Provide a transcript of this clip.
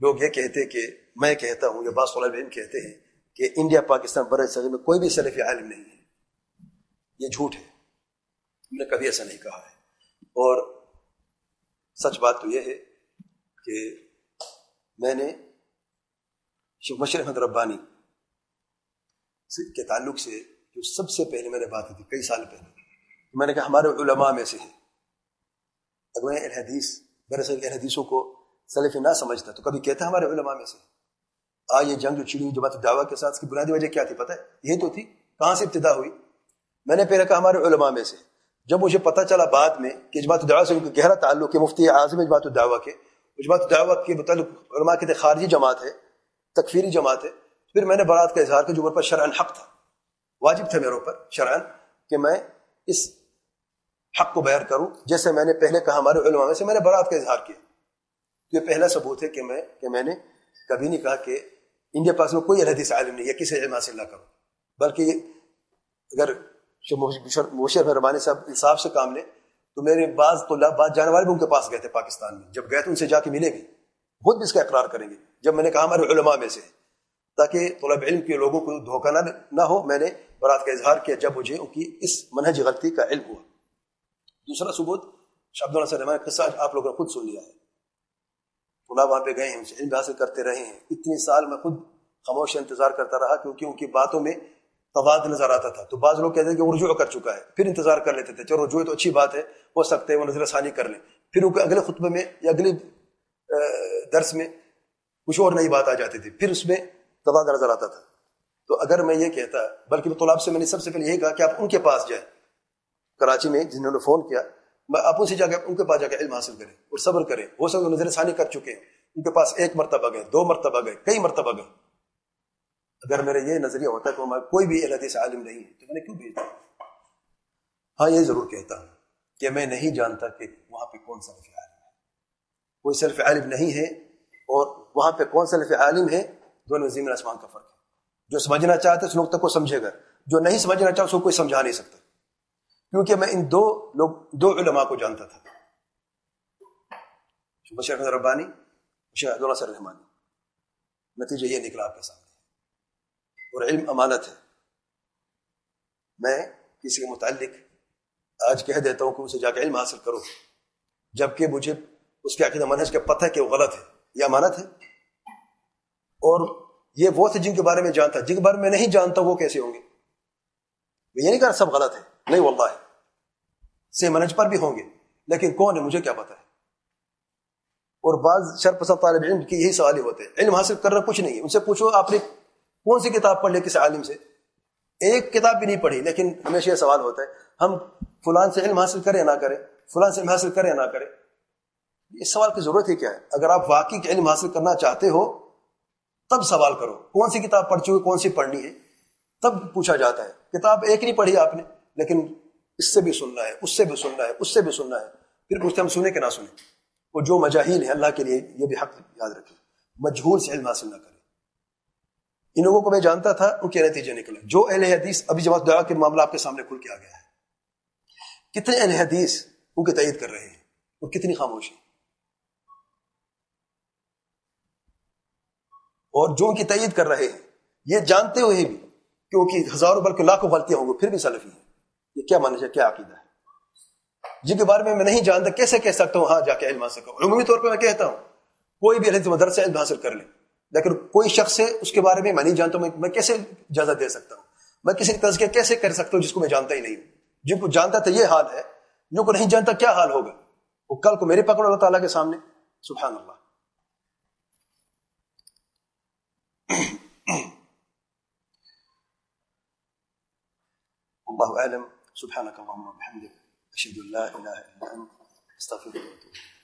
لوگ یہ کہتے کہ میں کہتا ہوں یا بعض طلب علم کہتے ہیں کہ انڈیا، پاکستان بر صغیر میں کوئی بھی سلفی عالم نہیں ہے۔ یہ جھوٹ ہے۔ ہم نے کبھی ایسا نہیں کہا ہے۔ اور سچ بات تو یہ ہے کہ میں نے شیخ مشر احمد ربانی کے تعلق سے جو سب سے پہلے میں نے بات کی تھی، کئی سال پہلے، میں نے کہا ہمارے علماء میں سے ہے اگر میں الحدیث، دراصل الحدیثوں کو سلف نہ سمجھتا، تو کبھی کہتا ہمارے علماء میں سے آ یہ جنگ جو چڑی ہوئی، جو بات دعویٰ کے ساتھ، اس کی بنیادی وجہ کیا تھی پتہ ہے؟ یہ تو تھی، کہاں سے ابتدا ہوئی؟ میں نے پہلے کہا ہمارے علماء میں سے، جب مجھے پتہ چلا بعد میں کہ اجماعت دعویٰ سے ان کا گہرا تعلق ہے، مفتی اعظم اجماعت الدعویٰ کے اجماعت دعویٰ کے متعلق علماء کے خارجی جماعت ہے، تکفیری جماعت ہے، پھر میں نے برات کا اظہار کیا جو میرے پر شرعن حق تھا، واجب تھا میرے اوپر شرعن کہ میں اس حق کو بیان کروں، جیسے میں نے پہلے کہا ہمارے علماء میں سے، میں نے برات کا اظہار کیا۔ یہ پہلا ثبوت ہے کہ میں کہ میں نے کبھی نہیں کہا کہ انڈیا پاس میں کوئی الحدیث عالم نہیں یا کسی علم حاصل نہ کروں بلکہ اگر مشر مہربانی صاحب انصاف سے کام لیں تو میرے بعض طلاب بعض جانے والے بھی ان کے پاس گئے تھے پاکستان میں۔ جب گئے تو ان سے جا کے ملے بھی خود بھی اس کا اقرار کریں گے۔ جب میں نے کہا ہمارے علماء میں سے، تاکہ طلب علم کے لوگوں کو دھوکہ نہ نہ ہو، میں نے برات کا اظہار کیا۔ جب مجھے ان کی اس منہج غلطی کا علم ہوا۔ دوسرا ثبوت شبد اللہ صاحب قصہ آپ لوگوں نے خود سن لیا ہے۔ طلاب وہاں پہ گئے ہیں ان سے علم حاصل کرتے رہے ہیں۔ اتنے سال میں خود خاموش انتظار کرتا رہا کیونکہ ان کی باتوں میں تواد نظر آتا تھا۔ تو بعض لوگ کہتے ہیں کہ وہ رجوع کر چکا ہے، پھر انتظار کر لیتے تھے۔ چلو، رجوع تو اچھی بات ہے، ہو سکتے ہیں وہ نظر ثانی کر لیں۔ پھر ان کے اگلے خطبے میں یا اگلی درس میں کچھ اور نئی بات آ جاتی تھی۔ پھر اس میں تبادلہ نظر آتا تھا۔ تو اگر میں یہ کہتا، بلکہ طلاب سے میں نے سب سے پہلے یہی کہا کہ آپ ان کے پاس جائیں۔ کراچی میں جنہوں نے فون کیا آپ ان سے جا کے ان کے پاس جا کے علم حاصل کریں اور صبر کریں۔ ہو سکتا نظر ثانی کر چکے ہیں، ان کے پاس ایک مرتبہ گئے، دو مرتبہ گئے، کئی مرتبہ گئے۔ اگر میرا یہ نظریہ ہوتا ہے کہ ہمارا کوئی بھی الحدیث عالم نہیں ہے تو میں نے کیوں بھیجا ہاں یہ ضرور کہتا ہوں کہ میں نہیں جانتا کہ وہاں پہ کون سا عالم ہے۔ کوئی صرف عالم نہیں ہے اور وہاں پہ کون سا عالم ہے؟ دونوں زمین آسمان کا فرق ہے۔ جو سمجھنا چاہتے اس نقطہ کو سمجھے گا۔ جو نہیں سمجھنا چاہتا اس کو کوئی سمجھا نہیں سکتا۔ کیونکہ میں ان دو لوگ، دو علماء کو جانتا تھا۔ بشیر ربانی بشیر سر رحمانی۔ نتیجہ یہ نکلا آپ کے سامنے۔ اور علم امانت ہے۔ میں کسی کے متعلق آج کہہ دیتا ہوں کہ اسے جا کے علم حاصل کرو۔ جبکہ مجھے اس کے عقیدہ منہج کا پتہ ہے کہ وہ غلط ہے۔ یہ امانت ہے۔ اور یہ وہ تھے جن کے بارے میں جانتا۔ جن کے بارے میں نہیں جانتا وہ کیسے ہوں گے؟ یہ نہیں کہا سب غلط ہے۔ نہیں، واللہ۔ ہے سے منج پر بھی ہوں گے۔ لیکن کون ہے، مجھے کیا پتا ہے۔ اور بعض شر پسند طالب علم کی یہی سوال ہی ہوتے ہیں۔ علم حاصل کرنا کچھ نہیں ہے۔ ان سے پوچھو، آپ نے کون سی کتاب پڑھ لی کسی عالم سے؟ ایک کتاب بھی نہیں پڑھی، لیکن ہمیشہ یہ سوال ہوتا ہے، ہم فلان سے علم حاصل کریں نہ کریں؟ فلان سے علم حاصل کریں نہ کریں؟ اس سوال کی ضرورت ہی کیا ہے؟ اگر آپ واقعی علم حاصل کرنا چاہتے ہو، تب سوال کرو۔ کون سی کتاب پڑھ چکی کون سی پڑھنی ہے؟ تب پوچھا جاتا ہے۔ کتاب ایک نہیں پڑھی آپ نے، لیکن اس سے بھی سننا ہے، اس سے بھی سننا ہے، اس سے بھی سننا ہے۔ پھر پوچھتے ہم سنیں کہ نہ سنیں؟ وہ جو مجاہیل ہے اللہ کے لیے یہ بھی حق یاد رکھے مجہور سے علم حاصل نہ کرے ان لوگوں کو میں جانتا تھا، ان کے نتیجے نکلے۔ جو اہل حدیث، ابھی جماعت دعا کے معاملہ آپ کے سامنے کھل کے آ گیا ہے۔ کتنے اہل حدیث ان کی تعید کر رہے ہیں؟ اور کتنی خاموشی۔ اور جو ان کی تعید کر رہے ہیں، یہ جانتے ہوئے بھی کیونکہ ہزاروں بلکہ لاکھوں غلطیاں ہوں گی، پھر بھی سلفی ہیں۔ یہ کیا ماننا ہے، کیا عقیدہ ہے؟ جن کے بارے میں میں نہیں جانتا، کیسے کہہ سکتا ہوں؟ ہاں جا کے علم حاصل کروں عمومی طور پہ میں کہتا ہوں، کوئی بھی علم مدرسہ علم حاصل کر لے، لیکن کوئی شخص ہے اس کے بارے میں میں نہیں جانتا ہوں، میں کیسے اجازت دے سکتا ہوں؟ میں کسی کا تذکیہ کیسے کر سکتا ہوں جس کو میں جانتا ہی نہیں ہوں؟ جن کو جانتا تھا یہ حال ہے، جن کو نہیں جانتا کیا حال ہوگا؟ وہ کل کو میرے پکڑ اللہ تعالیٰ کے سامنے۔ سبحان اللہ۔ والله أعلم. سبحانك اللهم وبحمدك أشهد أن لا إله إلا أنت أستغفرك وأتوب إليك.